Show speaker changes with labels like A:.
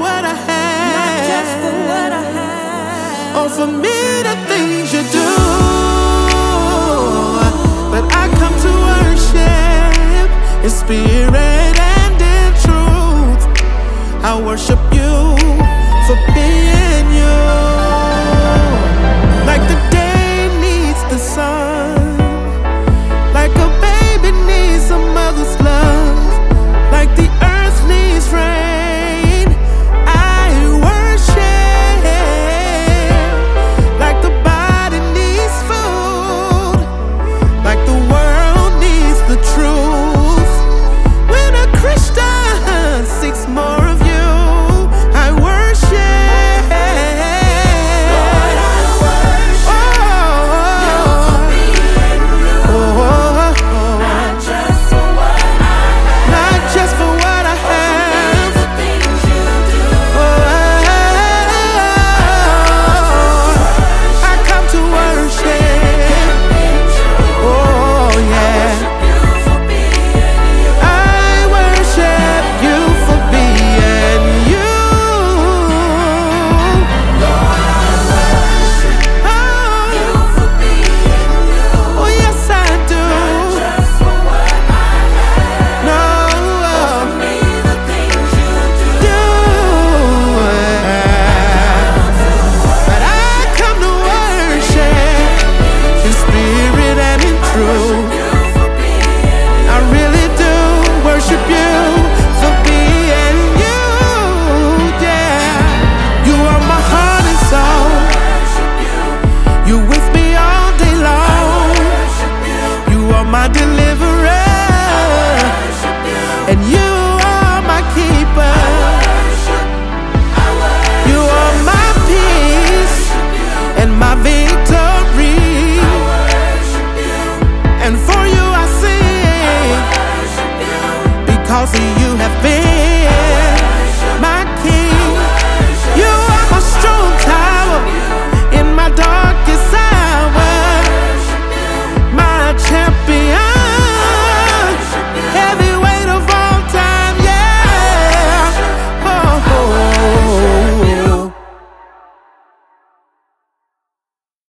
A: what I have, for what I have. or for me the things you do. But I come to worship in spirit and in truth. I worship. laughing